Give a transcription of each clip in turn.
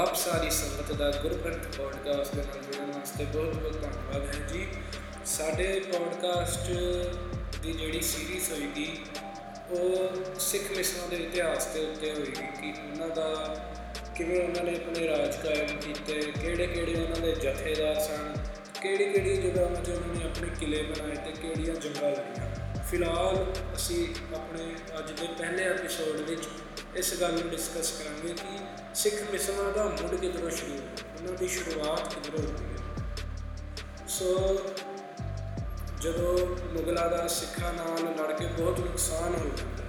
ਆਪ ਸਾਰੀ ਸੰਗਤ ਦਾ ਗੁਰਪ੍ਰੰਥ ਪੋਡਕਾਸਟ ਦੇ ਨਾਲ ਜੁੜਨ ਵਾਸਤੇ ਬਹੁਤ ਬਹੁਤ ਧੰਨਵਾਦ ਹੈ ਜੀ। ਸਾਡੇ ਪੋਡਕਾਸਟ ਦੀ ਜਿਹੜੀ ਸੀਰੀਜ਼ ਹੋਏਗੀ ਉਹ ਸਿੱਖ ਮਿਸਲਾਂ ਦੇ ਇਤਿਹਾਸ ਦੇ ਉੱਤੇ ਹੋਏਗੀ ਕਿ ਉਹਨਾਂ ਦਾ ਕਿਵੇਂ ਉਹਨਾਂ ਨੇ ਆਪਣੇ ਰਾਜ ਕਾਇਮ ਕੀਤੇ ਕਿਹੜੇ ਕਿਹੜੇ ਉਹਨਾਂ ਦੇ ਜਥੇਦਾਰ ਸਨ ਕਿਹੜੀ ਕਿਹੜੀ ਜਗ੍ਹਾਵਾਂ 'ਤੇ ਉਹਨਾਂ ਨੇ ਆਪਣੇ ਕਿਲੇ ਬਣਾਏ ਤੇ ਕਿਹੜੀਆਂ ਜੰਗਾਂ ਲੜੀਆਂ ਫਿਲਹਾਲ ਅਸੀਂ ਆਪਣੇ ਅੱਜ ਦੇ ਪਹਿਲੇ ਐਪੀਸੋਡ ਵਿੱਚ ਇਸ ਗੱਲ ਨੂੰ ਡਿਸਕਸ ਕਰਾਂਗੇ ਕਿ ਸਿੱਖ ਮਿਸਲਾਂ ਦਾ ਮੁੱਢ ਕਿੱਧਰੋਂ ਸ਼ੁਰੂ ਹੋਇਆ, ਉਹਨਾਂ ਦੀ ਸ਼ੁਰੂਆਤ ਕਿੱਧਰੋਂ ਹੋਈ ਹੈ। ਸੋ ਜਦੋਂ ਮੁਗਲਾਂ ਦਾ ਸਿੱਖਾਂ ਨਾਲ ਲੜ ਕੇ ਬਹੁਤ ਨੁਕਸਾਨ ਹੋ ਜਾਂਦਾ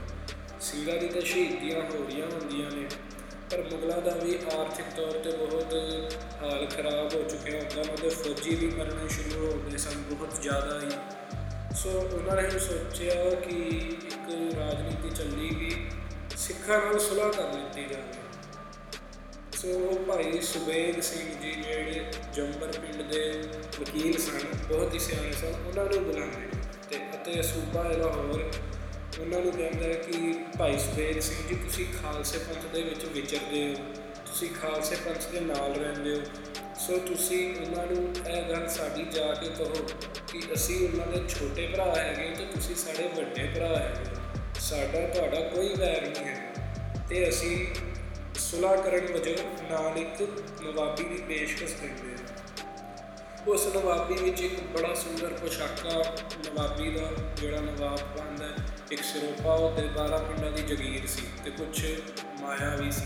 ਸਿੰਘਾਂ ਦੀ ਤਾਂ ਸ਼ਹੀਦੀਆਂ ਹੋ ਰਹੀਆਂ ਹੁੰਦੀਆਂ ਨੇ, ਪਰ ਮੁਗਲਾਂ ਦਾ ਵੀ ਆਰਥਿਕ ਤੌਰ ਤੇ ਬਹੁਤ ਹਾਲ ਖਰਾਬ ਹੋ ਚੁੱਕਿਆ ਹੁੰਦਾ, ਉਹਨਾਂ ਦੇ ਫੌਜੀ ਵੀ ਮਰਨੇ ਸ਼ੁਰੂ ਹੋ ਗਏ ਸਨ ਬਹੁਤ ਜ਼ਿਆਦਾ ਹੀ। ਸੋ ਉਹਨਾਂ ਨੇ ਸੋਚਿਆ ਕਿ ਇੱਕ ਰਾਜਨੀਤੀ ਚੱਲੀ ਕਿ ਸਿੱਖਾਂ ਨਾਲ ਸੁਲ੍ਹਾ ਕਰ ਲਿੱਤੀ ਜਾਵੇ। ਸੋ ਭਾਈ ਸੁਬੇਗ ਸਿੰਘ ਜੀ ਜਿਹੜੇ ਜੰਬਰ ਪਿੰਡ ਦੇ ਵਕੀਲ ਸਨ, ਬਹੁਤ ਹੀ ਸਿਆਣੇ ਸਨ, ਉਹਨਾਂ ਨੂੰ ਬੁਲਾਉਂਦੇ ਤੇ ਅਤੇ ਸੂਬਾ ਲਾਹੌਰ ਉਹਨਾਂ ਨੂੰ ਕਹਿੰਦਾ ਹੈ ਕਿ ਭਾਈ ਸੁਬੇਗ ਸਿੰਘ ਜੀ, ਤੁਸੀਂ ਖਾਲਸੇ ਪੰਥ ਦੇ ਵਿੱਚ ਵਿਚਰਦੇ ਹੋ, ਤੁਸੀਂ ਖਾਲਸੇ ਪੰਥ ਦੇ ਨਾਲ ਰਹਿੰਦੇ ਹੋ। ਸੋ ਤੁਸੀਂ ਉਹਨਾਂ ਨੂੰ ਇਹ ਗੱਲ ਸਾਡੀ ਜਾ ਕੇ ਕਹੋ ਕਿ ਅਸੀਂ ਉਹਨਾਂ ਦੇ ਛੋਟੇ ਭਰਾ ਹੈਗੇ ਤੇ ਤੁਸੀਂ ਸਾਡੇ ਵੱਡੇ ਭਰਾ ਹੈਗੇ ਸਾਡਾ ਤੁਹਾਡਾ ਕੋਈ ਵੈਰ ਨਹੀਂ ਹੈ। ਤੇ ਅਸੀਂ ਸੁਲਾਹ ਕਰਨ ਵਜੋਂ ਨਾਲ ਇੱਕ ਨਵਾਬੀ ਦੀ ਪੇਸ਼ਕਸ਼ ਕਰਦੇ ਹਾਂ। ਉਸ ਨਵਾਬੀ ਵਿੱਚ ਇੱਕ ਬੜਾ ਸੁੰਦਰ ਪੋਸ਼ਾਕਾ ਨਵਾਬੀ ਦਾ, ਜਿਹੜਾ ਨਵਾਬ ਪਾਉਂਦਾ ਇੱਕ ਸਿਰੋਪਾ ਤੇ 12 ਪਿੰਡਾਂ ਦੀ ਜਗੀਰ ਸੀ ਤੇ ਕੁਝ ਮਾਇਆ ਵੀ ਸੀ।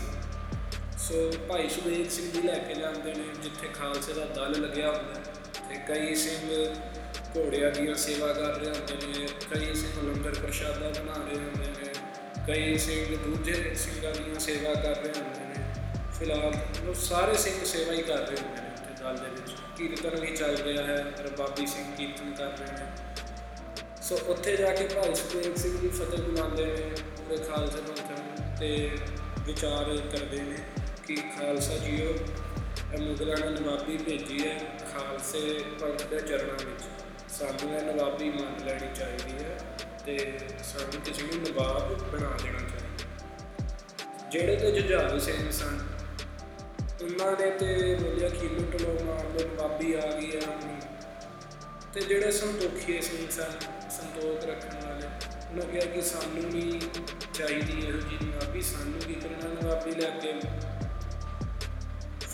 ਸੋ ਭਾਈ ਸੁਬੇਗ ਸਿੰਘ ਜੀ ਲੈ ਕੇ ਜਾਂਦੇ ਨੇ, ਜਿੱਥੇ ਖਾਲਸੇ ਦਾ ਦਲ ਲੱਗਿਆ ਹੁੰਦਾ ਤੇ ਕਈ ਸਿੰਘ ਘੋੜਿਆਂ ਦੀ ਸੇਵਾ ਕਰ ਰਹੇ ਹੁੰਦੇ ਨੇ, ਕਈ ਸਿੰਘ ਲੰਗਰ ਪ੍ਰਸ਼ਾਦਾ ਬਣਾ ਰਹੇ ਹੁੰਦੇ ਨੇ, ਕਈ ਸਿੰਘ ਦੂਜੇ ਸਿੰਘਾਂ ਦੀ ਸੇਵਾ ਕਰ ਰਹੇ ਹੁੰਦੇ ਨੇ। ਫਿਲਹਾਲ ਉਹ ਸਾਰੇ ਸਿੰਘ ਸੇਵਾ ਹੀ ਕਰ ਰਹੇ ਹੁੰਦੇ ਨੇ ਉੱਥੇ ਦਲ ਦੇ ਵਿੱਚ। ਕੀਰਤਨ ਵੀ ਚੱਲ ਰਿਹਾ ਹੈ ਰਬਾਬੀ ਸਿੰਘ ਕੀਰਤਨ ਕਰ ਰਹੇ ਨੇ। ਸੋ ਉੱਥੇ ਜਾ ਕੇ ਭਾਈ ਸੁਖਦੇਵ ਸਿੰਘ ਜੀ ਫਤਿਹ ਬੁਲਾਉਂਦੇ ਨੇ, ਪੂਰੇ ਖਾਲਸੇ ਪੰਥ ਨੂੰ ਤੇ ਵਿਚਾਰ ਕਰਦੇ ਨੇ ਕਿ ਖਾਲਸਾ ਜੀਓ, ਇਹ ਮੁਗਲਾਂ ਨੇ ਨਵਾਬੀ ਭੇਜੀ ਹੈ ਖਾਲਸੇ ਪੰਥ ਦੇ ਚਰਨਾਂ ਵਿੱਚ। ਸਾਨੂੰ ਇਹ ਨਵਾਬੀ ਮੰਨ ਲੈਣੀ ਚਾਹੀਦੀ ਹੈ ਤੇ ਸਾਨੂੰ ਕਿਸੇ ਨੂੰ ਨਵਾਬ ਬਣਾ ਦੇਣਾ ਚਾਹੀਦਾ। ਜਿਹੜੇ ਤੇ ਜੁਝਾਰੂ ਸਿੰਘ ਸਨ, ਉਹਨਾਂ ਨੇ ਤੇ ਬੋਲਿਆ ਕਿ ਲੁੱਟ ਲੋ, ਮਾਰ ਲੋ, ਨਵਾਬੀ ਆ ਗਈ ਹੈ ਹੁਣ ਤੇ ਜਿਹੜੇ ਸੰਤੋਖੀ ਸਿੰਘ ਸਨ, ਸੰਤੋਖ ਰੱਖਣ ਵਾਲੇ, ਉਹਨਾਂ ਕਿਹਾ ਕਿ ਸਾਨੂੰ ਨਹੀਂ ਚਾਹੀਦੀ ਇਹੋ ਜਿਹੀ ਨਵਾਬੀ, ਸਾਨੂੰ ਕੀ ਕਰਨਾ ਨਵਾਬੀ ਲੈ ਕੇ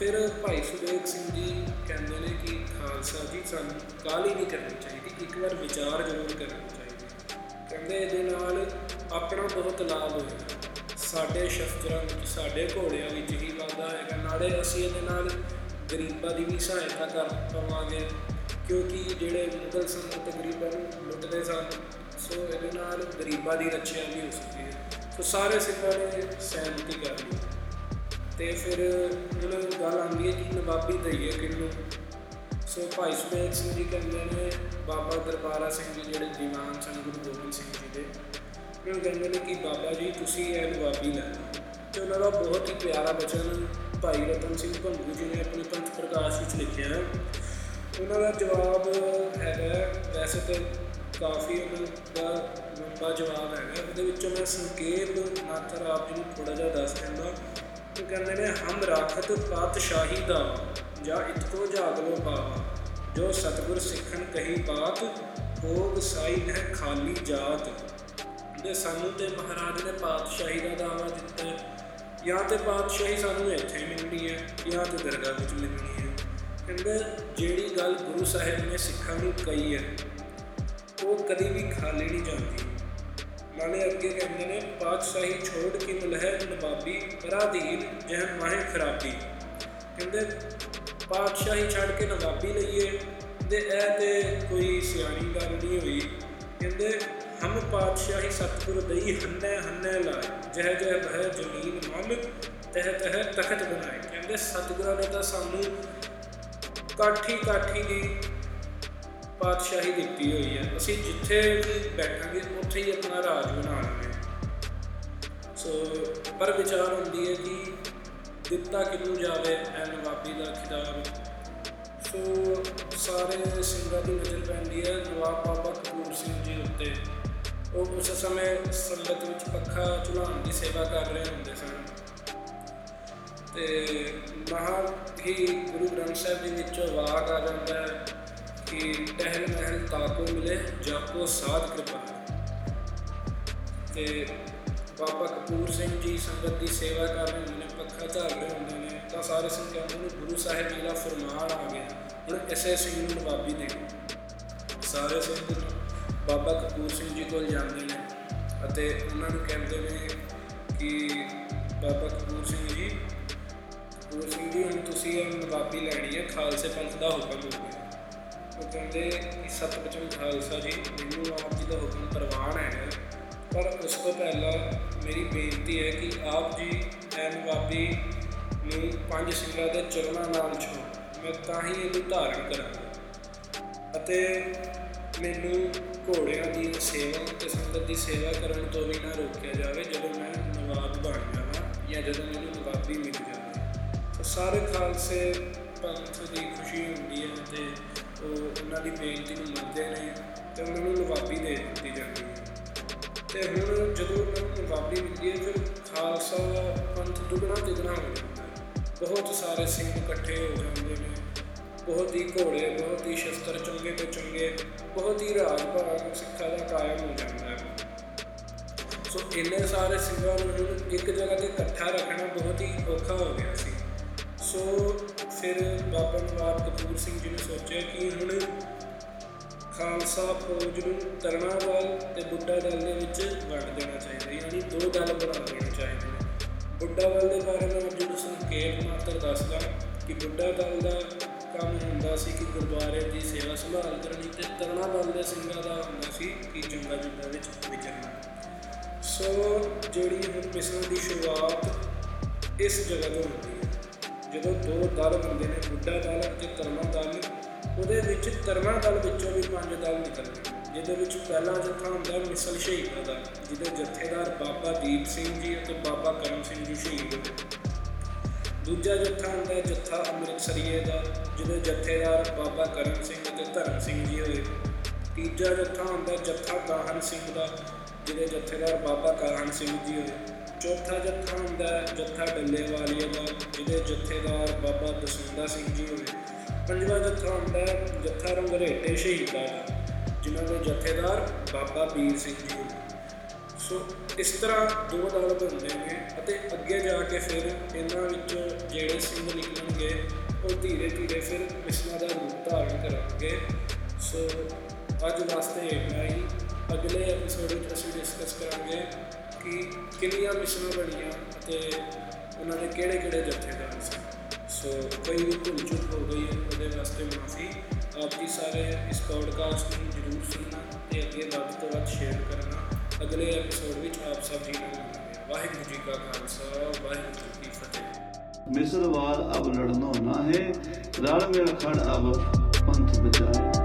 ਫਿਰ ਭਾਈ ਸੁਬੇਗ ਸਿੰਘ ਜੀ ਕਹਿੰਦੇ ਨੇ ਕਿ ਖਾਲਸਾ ਜੀ ਸਾਨੂੰ ਕਾਲੀ ਨਹੀਂ ਕਰਨੀ ਚਾਹੀਦੀ, ਇੱਕ ਵਾਰ ਵਿਚਾਰ ਜ਼ਰੂਰ ਕਰਨਾ ਚਾਹੀਦਾ। ਕਹਿੰਦੇ ਇਹਦੇ ਨਾਲ ਆਪਣਾ ਬਹੁਤ ਲਾਭ ਹੋਏਗਾ ਸਾਡੇ ਸ਼ਸਤਰਾਂ ਵਿੱਚ, ਸਾਡੇ ਘੋੜਿਆਂ ਵਿੱਚ ਹੀ ਵਾਧਾ ਹੋਏਗਾ। ਨਾਲੇ ਅਸੀਂ ਇਹਦੇ ਨਾਲ ਗਰੀਬਾਂ ਦੀ ਵੀ ਸਹਾਇਤਾ ਕਰ ਪਾਵਾਂਗੇ, ਕਿਉਂਕਿ ਜਿਹੜੇ ਮੁਗਲ ਸਨ ਉਹ ਤਕਰੀਬਨ ਲੁੱਟਦੇ ਸਨ, ਸੋ ਇਹਦੇ ਨਾਲ ਗਰੀਬਾਂ ਦੀ ਰੱਖਿਆ ਵੀ ਹੋ ਸਕਦੀ ਹੈ। ਸੋ ਸਾਰੇ ਸਿੱਖਾਂ ਨੇ ਸਹਿਮਤੀ ਕਰ ਲਈ। ਤੇ ਫਿਰ ਉਹਨਾਂ ਨੂੰ ਗੱਲ ਆਉਂਦੀ ਹੈ ਕਿ ਨਵਾਬੀ ਦਈਏ ਕਿਹਨੂੰ ਸੋ ਭਾਈ ਸੁਬੇਗ ਸਿੰਘ ਜੀ ਕਹਿੰਦੇ ਨੇ, ਬਾਬਾ ਦਰਬਾਰਾ ਸਿੰਘ ਜੀ ਜਿਹੜੇ ਦੀਵਾਨ ਸਨ, ਗੁਰੂ ਗੋਬਿੰਦ ਸਿੰਘ ਜੀ ਦੇ ਉਹ ਕਹਿੰਦੇ ਨੇ ਕਿ ਬਾਬਾ ਜੀ, ਤੁਸੀਂ ਇਹ ਨਵਾਬੀ ਲੈ ਲਓ ਤੇ ਉਹਨਾਂ ਦਾ ਬਹੁਤ ਹੀ ਪਿਆਰਾ ਬਚਨ ਭਾਈ ਰਤਨ ਸਿੰਘ ਭੰਗੂ ਜੀ ਨੇ ਆਪਣੇ ਪੰਥ ਪ੍ਰਕਾਸ਼ ਵਿੱਚ ਲਿਖਿਆ ਹੈ। ਉਹਨਾਂ ਦਾ ਜਵਾਬ ਹੈਗਾ ਵੈਸੇ ਤਾਂ ਕਾਫੀ ਉਹਨਾਂ ਦਾ ਲੰਬਾ ਜਵਾਬ ਹੈਗਾ, ਉਹਦੇ ਵਿੱਚੋਂ ਮੈਂ ਸੰਕੇਤ ਮਾਤਰ ਆਪ ਜੀ ਨੂੰ ਥੋੜਾ ਜਿਹਾ ਦੱਸ ਦਿੰਦਾ। ਉਹ ਕਹਿੰਦੇ ਨੇ, ਹਮ ਰਾਖਤ ਪਾਤਸ਼ਾਹੀ ਦਾ ਜਾਂ ਇਤਕੋ ਜਾਗ ਲੋ ਬਾਵਾ ਜੋ ਸਤਗੁਰ ਸਿੱਖਣ ਕਹੀ ਬਾਤ ਹੋਗ ਸਾਈ ਹੈ ਖਾਲੀ ਜਾਤ। ਦੇ ਸਾਨੂੰ ਤੇ ਮਹਾਰਾਜ ਨੇ ਪਾਤਸ਼ਾਹੀ ਦਾ ਦਾਵਾ ਦਿੱਤਾ। ਜਾਂ ਤੇ ਪਾਤਸ਼ਾਹੀ ਸਾਨੂੰ ਇੱਥੇ ਮਿਲਣੀ ਹੈ, ਜਾਂ ਤੇ ਦਰਗਾਹ ਵਿੱਚ ਮਿਲਣੀ ਹੈ। ਕਹਿੰਦੇ, ਜਿਹੜੀ ਗੱਲ ਗੁਰੂ ਸਾਹਿਬ ਨੇ ਸਿੱਖਾਂ ਨੂੰ ਕਹੀ ਹੈ, ਉਹ ਕਦੀ ਵੀ ਖਾਲੀ ਨਹੀਂ ਜਾਂਦੀ। ਨਾਲੇ ਅੱਗੇ ਕਹਿੰਦੇ ਨੇ, ਪਾਤਸ਼ਾਹੀ ਛੋੜ ਕੇ ਮਲਹਿ ਨਵਾਬੀ, ਪਰਾਧੀਨ ਜਹ ਮਾਹੇ ਖਰਾਬੀ। ਕਹਿੰਦੇ, ਪਾਤਸ਼ਾਹੀ ਛੱਡ ਕੇ ਨਵਾਬੀ ਲਈਏ ਤੇ ਇਹ ਤੇ ਕੋਈ ਸਿਆਣੀ ਗੱਲ ਨਹੀਂ ਹੋਈ। ਕਹਿੰਦੇ, ਹਮ ਪਾਤਸ਼ਾਹੀ ਸਤਿਗੁਰ ਦਈ ਹੰਨੇ ਹੰਨੇ ਲਾਏ, ਜਹ ਜਹ ਬਹਿ ਜ਼ਮੀਨ ਮਨ ਤਹ ਤਹ ਤਖਤ ਬਣਾਏ। ਕਹਿੰਦੇ, ਸਤਿਗੁਰਾਂ ਨੇ ਤਾਂ ਸਾਨੂੰ ਕਾਠੀ ਕਾਠੀ ਦੀ ਪਾਤਸ਼ਾਹੀ ਦਿੱਤੀ ਹੋਈ ਹੈ। ਅਸੀਂ ਜਿੱਥੇ ਵੀ ਬੈਠਾਂਗੇ, ਉੱਥੇ ਹੀ ਆਪਣਾ ਰਾਜ ਬਣਾ ਲਾਂਗੇ। ਸੋ ਪਰ ਵਿਚਾਰ ਹੁੰਦੀ ਹੈ ਕਿ ਦਿੱਤਾ ਕਿਨੂੰ ਜਾਵੇ ਐ ਨਵਾਬੀ ਦਾ ਖਿਤਾਬ। ਸੋ ਸਾਰੇ ਸਿੰਘਾਂ ਦੀ ਨਜ਼ਰ ਪੈਂਦੀ ਹੈ ਨਵਾਬ ਬਾਬਾ ਕਪੂਰ ਸਿੰਘ ਜੀ ਉੱਤੇ। ਉਹ ਉਸ ਸਮੇਂ ਸੰਗਤ ਵਿੱਚ ਪੱਖਾ ਝੁਲਾਉਣ ਦੀ ਸੇਵਾ ਕਰ ਰਹੇ ਹੁੰਦੇ ਸਨ। ਤੇ ਮਹਾਂ ਹੀ ਗੁਰੂ ਗ੍ਰੰਥ ਸਾਹਿਬ ਦੇ ਵਿੱਚੋਂ ਵਾਕ ਆ ਜਾਂਦਾ ਹੈ ਕਿ ਟਹਿਲ ਮਹਿਲ ਤਾਕੋ ਮਿਲੇ ਜਾਕੋ ਸਾਧ ਕਿਰਪਾ ਤੇ ਬਾਬਾ ਕਪੂਰ ਸਿੰਘ ਜੀ ਸੰਗਤ ਦੀ ਸੇਵਾ ਕਰ ਰਹੇ ਹੁੰਦੇ ਨੇ, ਪੱਖਾ ਝਾੜ ਰਹੇ ਹੁੰਦੇ ਨੇ, ਤਾਂ ਸਾਰੇ ਸਿੰਘ ਕਹਿੰਦੇ ਨੇ ਗੁਰੂ ਸਾਹਿਬ ਜੀ ਦਾ ਫਰਮਾਨ ਆ ਗਿਆ। ਹੁਣ ਐਸੇ ਸਿੰਘ ਨੂੰ ਨਵਾਬੀ ਦੇ। ਸਾਰੇ ਸਿੰਘ ਬਾਬਾ ਕਪੂਰ ਸਿੰਘ ਜੀ ਕੋਲ ਜਾਂਦੇ ਨੇ ਅਤੇ ਉਹਨਾਂ ਨੂੰ ਕਹਿੰਦੇ ਨੇ ਕਿ ਬਾਬਾ ਕਪੂਰ ਸਿੰਘ ਜੀ, ਕਪੂਰ ਸਿੰਘ ਜੀ, ਹੁਣ ਤੁਸੀਂ ਇਹ ਨਵਾਬੀ ਲੈਣੀ ਹੈ, ਖਾਲਸੇ ਪੰਥ ਦਾ ਹੁਕਮ ਹੋ ਗਿਆ। ਉਹ ਕਹਿੰਦੇ ਕਿ ਸਤਿਵਚਨ ਖਾਲਸਾ ਜੀ, ਮੈਨੂੰ ਆਪ ਜੀ ਦਾ ਹੁਕਮ ਪ੍ਰਵਾਨ ਹੈ। ਪਰ ਉਸ ਤੋਂ ਪਹਿਲਾਂ ਮੇਰੀ ਬੇਨਤੀ ਹੈ ਕਿ ਆਪ ਜੀ ਐ ਨਵਾਬੀ ਨੂੰ ਪੰਜ ਸਿੰਘਾਂ ਦੇ ਚਰਨਾਂ ਨਾਲ ਛੋ ਮੈਂ ਤਾਂ ਹੀ ਇਹਨੂੰ ਧਾਰਨ ਕਰਾਂਗਾ। ਅਤੇ ਮੈਨੂੰ ਘੋੜਿਆਂ ਦੀ ਸੇਵਾ, ਤੇ ਸੰਗਤ ਦੀ ਸੇਵਾ ਕਰਨ ਤੋਂ ਵੀ ਨਾ ਰੋਕਿਆ ਜਾਵੇ, ਜਦੋਂ ਮੈਂ ਨਵਾਬ ਬਣ ਜਾਵਾਂ ਜਾਂ ਜਦੋਂ ਮੈਨੂੰ ਨਵਾਬੀ ਮਿਲ ਜਾਵੇ। ਤਾਂ ਸਾਰੇ ਖਾਲਸੇ ਪੰਥ ਦੀ ਖੁਸ਼ੀ ਹੁੰਦੀ ਹੈ ਤੇ ਉਹ ਉਹਨਾਂ ਦੀ ਬੇਨਤੀ ਨੂੰ ਮੰਨਦੇ ਨੇ ਤੇ ਉਹਨਾਂ ਨੂੰ ਨਵਾਬੀ ਦੇ ਦਿੱਤੀ ਜਾਂਦੀ ਹੈ। ਤੇ ਹੁਣ ਜਦੋਂ ਉਹਨਾਂ ਨੂੰ ਨਵਾਬੀ ਮਿਲਦੀ ਹੈ, ਫਿਰ ਖਾਲਸਾ ਪੰਥ ਦੁਗਣਾ ਤਿਗਣਾ ਹੋ ਜਾਂਦਾ ਹੈ। ਬਹੁਤ ਸਾਰੇ ਸਿੰਘ ਇਕੱਠੇ ਹੋ ਜਾਂਦੇ ਨੇ। ਬਹੁਤ ਹੀ ਘੋੜੇ, ਬਹੁਤ ਹੀ ਸ਼ਸਤਰ ਚੰਗੇ ਤੇ ਚੰਗੇ, ਬਹੁਤ ਹੀ ਰਾਜ ਭਾਗ ਸਿੱਖਾਂ ਦਾ ਕਾਇਮ ਹੋ ਜਾਂਦਾ ਹੈ। ਸੋ ਇੰਨੇ ਸਾਰੇ ਸਿੰਘਾਂ ਨੂੰ ਹੁਣ ਇੱਕ ਜਗ੍ਹਾ ਤੇ ਇਕੱਠਾ ਰੱਖਣਾ ਬਹੁਤ ਹੀ ਔਖਾ ਹੋ ਗਿਆ ਸੀ। ਸੋ ਫਿਰ ਬਾਬਾ ਨਵਾਬ ਕਪੂਰ ਸਿੰਘ ਜੀ ਨੇ ਸੋਚਿਆ ਕਿ ਹੁਣ ਖਾਲਸਾ ਫੌਜ ਨੂੰ ਤਰਨਾਵਾਲ ਤੇ ਬੁੱਢਾ ਦਲ ਦੇ ਵਿੱਚ ਵੰਡ ਦੇਣਾ ਚਾਹੀਦਾ ਯਾਨੀ ਦੋ ਦਲ ਬਣਾ ਦੇਣੇ ਚਾਹੀਦੇ ਨੇ। ਬੁੱਢਾ ਦਲ ਦੇ ਬਾਰੇ ਮੈਂ ਅੱਜ ਨੂੰ ਸੰਕੇਤ ਮਾਤਰ ਦੱਸਦਾ ਕਿ ਬੁੱਢਾ ਦਲ ਦਾ ਕੰਮ ਹੁੰਦਾ ਸੀ ਕਿ ਗੁਰਦੁਆਰੇ ਦੀ ਸੇਵਾ ਸੰਭਾਲ ਕਰਨੀ ਤੇ ਤਰਨਾ ਦਲ ਦੇ ਸਿੰਘਾਂ ਦਾ ਹੁੰਦਾ ਸੀ ਕਿ ਜੰਗਾਂ ਜੁੱਗਾਂ ਵਿੱਚ ਵਿਚਰਨਾ। ਸੋ ਜਿਹੜੀ ਹੁਣ ਮਿਸ਼ਨ ਦੀ ਸ਼ੁਰੂਆਤ ਇਸ ਜਗ੍ਹਾ ਤੋਂ ਹੁੰਦੀ ਹੈ ਜਦੋਂ ਦੋ ਦਲ ਹੁੰਦੇ ਨੇ ਬੁੱਢਾ ਦਲ ਅਤੇ ਤਰਨਾ ਦਲ, ਉਹਦੇ ਵਿੱਚ ਤਰਨਾ ਦਲ ਵਿੱਚੋਂ ਵੀ ਪੰਜ ਦਲ ਨਿਕਲਦੇ ਨੇ, ਜਿਹਦੇ ਵਿੱਚ ਪਹਿਲਾ ਜੱਥਾ ਹੁੰਦਾ ਮਿਸਲ ਸ਼ਹੀਦਾਂ ਦਾ, ਜਿਹਦੇ ਜਥੇਦਾਰ ਬਾਬਾ ਦੀਪ ਸਿੰਘ ਜੀ ਅਤੇ ਬਾਬਾ ਕਰਮ ਸਿੰਘ ਜੀ ਸ਼ਹੀਦ ਹੋਏ ਦੂਜਾ ਜੱਥਾ ਹੁੰਦਾ ਜੱਥਾ ਅੰਮ੍ਰਿਤਸਰੀਏ ਦਾ, ਜਿਹਦੇ ਜਥੇਦਾਰ ਬਾਬਾ ਕਰਮ ਸਿੰਘ ਅਤੇ ਧਰਮ ਸਿੰਘ ਜੀ ਹੋਏ ਤੀਜਾ ਜੱਥਾ ਹੁੰਦਾ ਜੱਥਾ ਕਾਹਨ ਸਿੰਘ ਦਾ, ਜਿਹਦੇ ਜਥੇਦਾਰ ਬਾਬਾ ਕਾਹਨ ਸਿੰਘ ਜੀ ਹੋਏ। ਚੌਥਾ ਜੱਥਾ ਹੁੰਦਾ ਜੱਥਾ ਡੱਲੇਵਾਲੀਆ ਦਾ, ਜਿਹਦੇ ਜਥੇਦਾਰ ਬਾਬਾ ਦਸੁੰਦਾ ਸਿੰਘ ਜੀ ਹੋਏ। ਪੰਜਵਾਂ ਜੱਥਾ ਹੁੰਦਾ ਜੱਥਾ ਰੰਗਰੇਟੇ ਸ਼ਹੀਦਾਂ ਦਾ, ਜਿਨ੍ਹਾਂ ਦੇ ਜਥੇਦਾਰ ਬਾਬਾ ਵੀਰ ਸਿੰਘ ਜੀ ਹੋਏ। ਸੋ ਇਸ ਤਰ੍ਹਾਂ ਦੋ ਦਲ ਬਣਦੇ ਨੇ ਅਤੇ ਅੱਗੇ ਜਾ ਕੇ ਫਿਰ ਇਹਨਾਂ ਵਿੱਚੋਂ ਜਿਹੜੇ ਸਿੰਘ ਨਿਕਲਣਗੇ, ਉਹ ਧੀਰੇ ਧੀਰੇ ਫਿਰ ਮਿਸਲਾਂ ਦਾ ਰੂਪ ਧਾਰਨ ਕਰਨਗੇ ਸੋ ਅੱਜ ਵਾਸਤੇ ਇੰਨਾ ਹੀ ਅਗਲੇ ਐਪੀਸੋਡ ਵਿੱਚ ਅਸੀਂ ਡਿਸਕਸ ਕਰਾਂਗੇ ਕਿ ਕਿਹੜੀਆਂ ਮਿਸ਼ਨਾਂ ਬਣੀਆਂ ਅਤੇ ਉਹਨਾਂ ਦੇ ਕਿਹੜੇ ਕਿਹੜੇ ਜਥੇਦਾਰ ਸੀ। ਸੋ ਕੋਈ ਵੀ ਭੁੱਲ ਚੁੱਕ ਹੋ ਗਈ ਹੈ, ਉਹਦੇ ਵਾਸਤੇ ਮਾਫੀ। ਆਪ ਜੀ ਸਾਰੇ ਇਸ ਪੋਡਕਾਸਟ ਨੂੰ ਜਰੂਰ ਸੁਣਨਾ ਤੇ ਅੱਗੇ ਵੱਧ ਤੋਂ ਵੱਧ ਸ਼ੇਅਰ ਕਰਨਾ। ਅਗਲੇ ਐਪੀਸੋਡ ਵਿੱਚ ਆਪ ਸਭ ਜੀ ਨੂੰ ਵਾਹਿਗੁਰੂ ਜੀ ਕਾ ਖਾਲਸਾ, ਵਾਹਿਗੁਰੂ ਜੀ ਕੀ ਫਤਿਹ। ਮਿਸਰ ਵਾਲ ਅਬ ਲੜਨੋ ਨਾ ਹੈ ਰਲ ਮੇਰਾ ਖੜ ਅਬ ਪੰਥ ਬਚਾਏ।